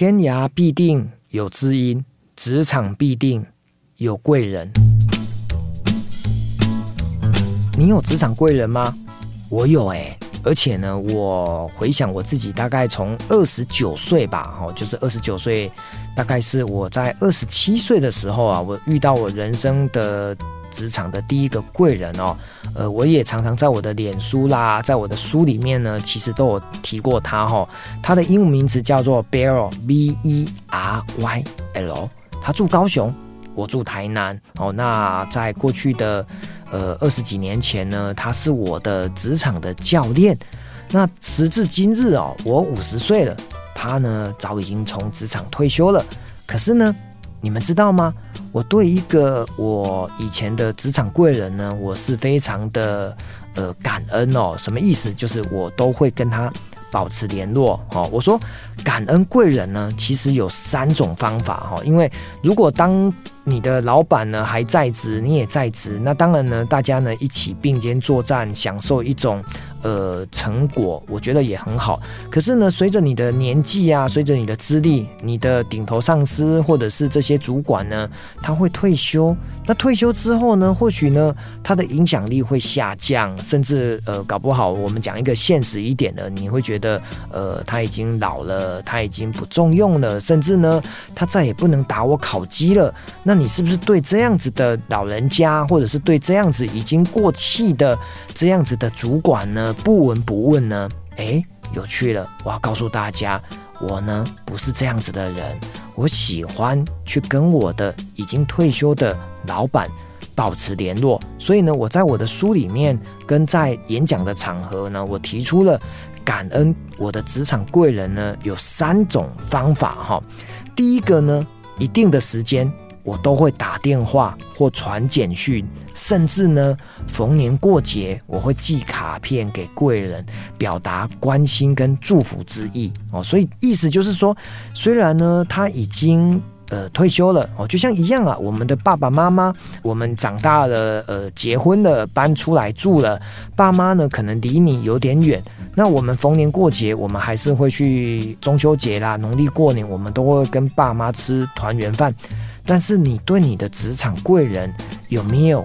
天涯必定有知音，职场必定有贵人。你有职场贵人吗？我有哎、而且呢，我回想我自己，大概从二十九岁吧，哦，就是二十九岁，大概是我在二十七岁的时候啊，我遇到我人生的职场的第一个贵人哦。呃，我也常常在我的脸书啦，在我的书里面呢，其实都有提过他哈、他的英文名字叫做 Beryl，B E R Y L。他住高雄，我住台南哦。那在过去的。呃，二十几年前呢，他是我的职场的教练。那时至今日哦，我五十岁了，他呢早已经从职场退休了。可是呢，你们知道吗？我对一个我以前的职场贵人呢，我是非常的呃感恩哦。什么意思？就是我都会跟他保持联络哦。我说感恩贵人呢，其实有三种方法哈。因为如果当你的老板呢还在职，你也在职，那当然呢，大家呢一起并肩作战，享受一种呃成果，我觉得也很好。可是呢，随着你的年纪啊，随着你的资历，你的顶头上司或者是这些主管呢，他会退休。那退休之后呢，或许呢，他的影响力会下降，甚至呃，搞不好我们讲一个现实一点的，你会觉得呃，他已经老了，他已经不重用了，甚至呢，他再也不能打我考鸡了。那你是不是对这样子的老人家，或者是对这样子已经过气的这样子的主管呢，不闻不问呢？诶，有趣了！我要告诉大家，我呢不是这样子的人，我喜欢去跟我的已经退休的老板保持联络。所以呢，我在我的书里面跟在演讲的场合呢，我提出了感恩我的职场贵人呢，有三种方法哈。第一个呢，一定的时间。我都会打电话或传简讯，甚至呢，逢年过节我会寄卡片给贵人，表达关心跟祝福之意哦。所以意思就是说，虽然呢他已经呃退休了哦，就像一样啊，我们的爸爸妈妈，我们长大了，呃，结婚了，搬出来住了，爸妈呢可能离你有点远，那我们逢年过节，我们还是会去中秋节啦、农历过年，我们都会跟爸妈吃团圆饭。但是你对你的职场贵人有没有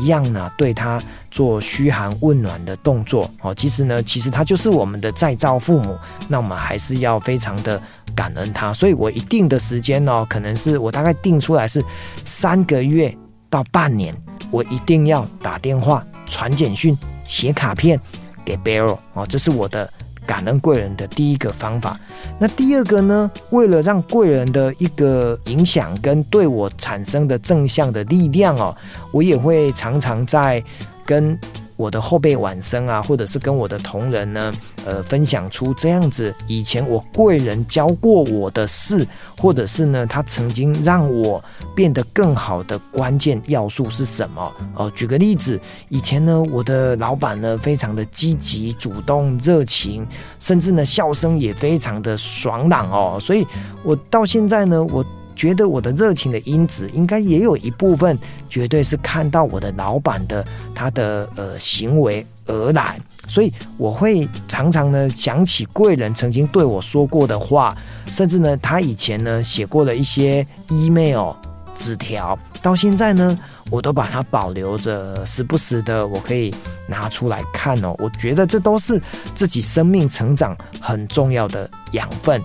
一样呢？对他做嘘寒问暖的动作哦，其实呢，其实他就是我们的再造父母，那我们还是要非常的感恩他。所以我一定的时间哦，可能是我大概定出来是三个月到半年，我一定要打电话、传简讯、写卡片给 Beryl 哦，这是我的。感恩贵人的第一个方法，那第二个呢？为了让贵人的一个影响跟对我产生的正向的力量哦，我也会常常在跟。我的后辈晚生啊，或者是跟我的同仁呢，呃，分享出这样子以前我贵人教过我的事，或者是呢，他曾经让我变得更好的关键要素是什么？哦，举个例子，以前呢，我的老板呢，非常的积极、主动、热情，甚至呢，笑声也非常的爽朗哦，所以我到现在呢，我。觉得我的热情的因子，应该也有一部分，绝对是看到我的老板的他的呃行为而来，所以我会常常呢想起贵人曾经对我说过的话，甚至呢他以前呢写过的一些 email 纸条，到现在呢我都把它保留着，时不时的我可以拿出来看哦，我觉得这都是自己生命成长很重要的养分。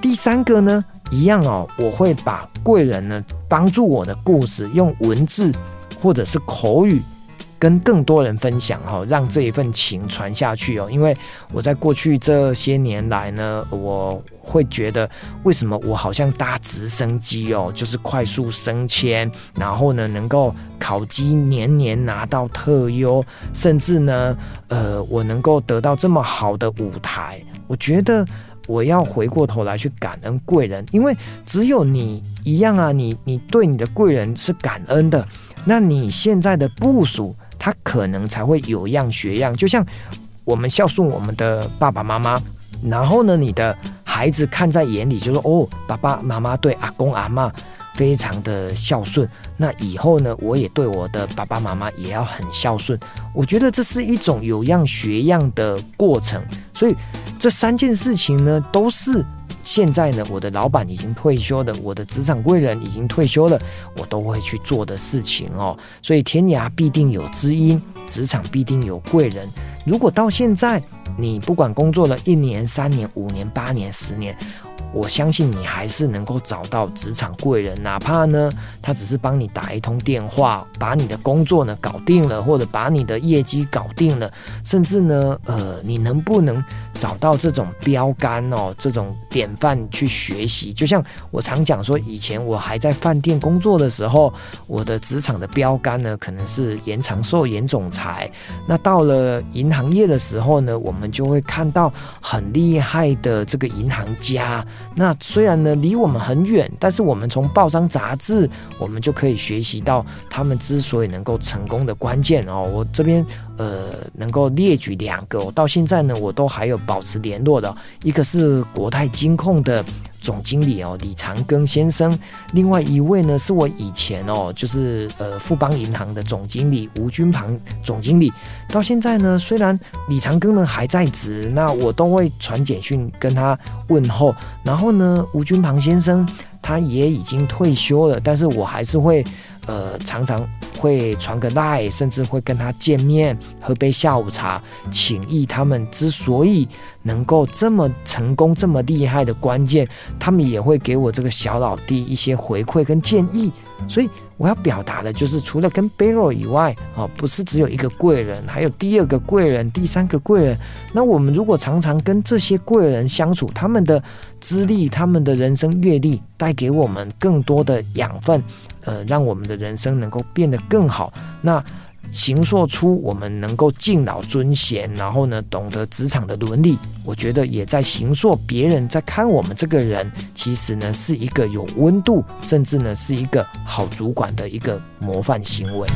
第三个呢，一样哦，我会把贵人呢帮助我的故事用文字或者是口语跟更多人分享哈，让这一份情传下去哦。因为我在过去这些年来呢，我会觉得为什么我好像搭直升机哦，就是快速升迁，然后呢能够考级年年拿到特优，甚至呢，呃，我能够得到这么好的舞台，我觉得。我要回过头来去感恩贵人，因为只有你一样啊，你你对你的贵人是感恩的，那你现在的部署他可能才会有样学样。就像我们孝顺我们的爸爸妈妈，然后呢，你的孩子看在眼里，就说哦，爸爸妈妈对阿公阿嬷非常的孝顺，那以后呢，我也对我的爸爸妈妈也要很孝顺。我觉得这是一种有样学样的过程，所以。这三件事情呢，都是现在呢，我的老板已经退休了，我的职场贵人已经退休了，我都会去做的事情哦。所以天涯必定有知音，职场必定有贵人。如果到现在你不管工作了一年、三年、五年、八年、十年，我相信你还是能够找到职场贵人，哪怕呢，他只是帮你打一通电话，把你的工作呢搞定了，或者把你的业绩搞定了，甚至呢，呃，你能不能找到这种标杆哦，这种典范去学习？就像我常讲说，以前我还在饭店工作的时候，我的职场的标杆呢，可能是严长寿、严总裁。那到了银行业的时候呢，我们就会看到很厉害的这个银行家。那虽然呢离我们很远，但是我们从报章杂志，我们就可以学习到他们之所以能够成功的关键哦。我这边呃能够列举两个，我到现在呢我都还有保持联络的，一个是国泰金控的。总经理哦，李长庚先生，另外一位呢是我以前哦，就是呃富邦银行的总经理吴军庞总经理。到现在呢，虽然李长庚呢还在职，那我都会传简讯跟他问候。然后呢，吴军庞先生他也已经退休了，但是我还是会呃常常。会传个赖，甚至会跟他见面，喝杯下午茶，请益他们之所以能够这么成功、这么厉害的关键，他们也会给我这个小老弟一些回馈跟建议。所以我要表达的就是，除了跟 Barry 以外，哦，不是只有一个贵人，还有第二个贵人、第三个贵人。那我们如果常常跟这些贵人相处，他们的资历、他们的人生阅历，带给我们更多的养分。呃，让我们的人生能够变得更好。那形塑出我们能够敬老尊贤，然后呢，懂得职场的伦理。我觉得也在形塑别人在看我们这个人，其实呢是一个有温度，甚至呢是一个好主管的一个模范行为。